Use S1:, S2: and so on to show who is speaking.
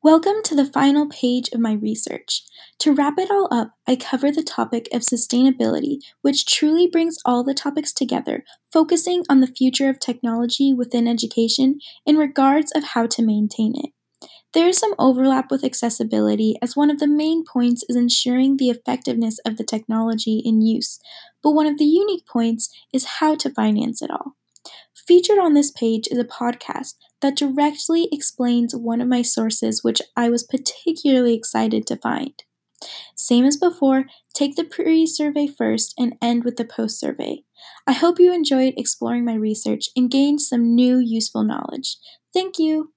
S1: Welcome to the final page of my research. To wrap it all up, I cover the topic of sustainability, which truly brings all the topics together, focusing on the future of technology within education in regards of how to maintain it. There is some overlap with accessibility, as one of the main points is ensuring the effectiveness of the technology in use, but one of the unique points is how to finance it all. Featured on this page is a podcast that directly explains one of my sources, which I was particularly excited to find. Same as before, take the pre survey first and end with the post survey. I hope you enjoyed exploring my research and gained some new useful knowledge. Thank you!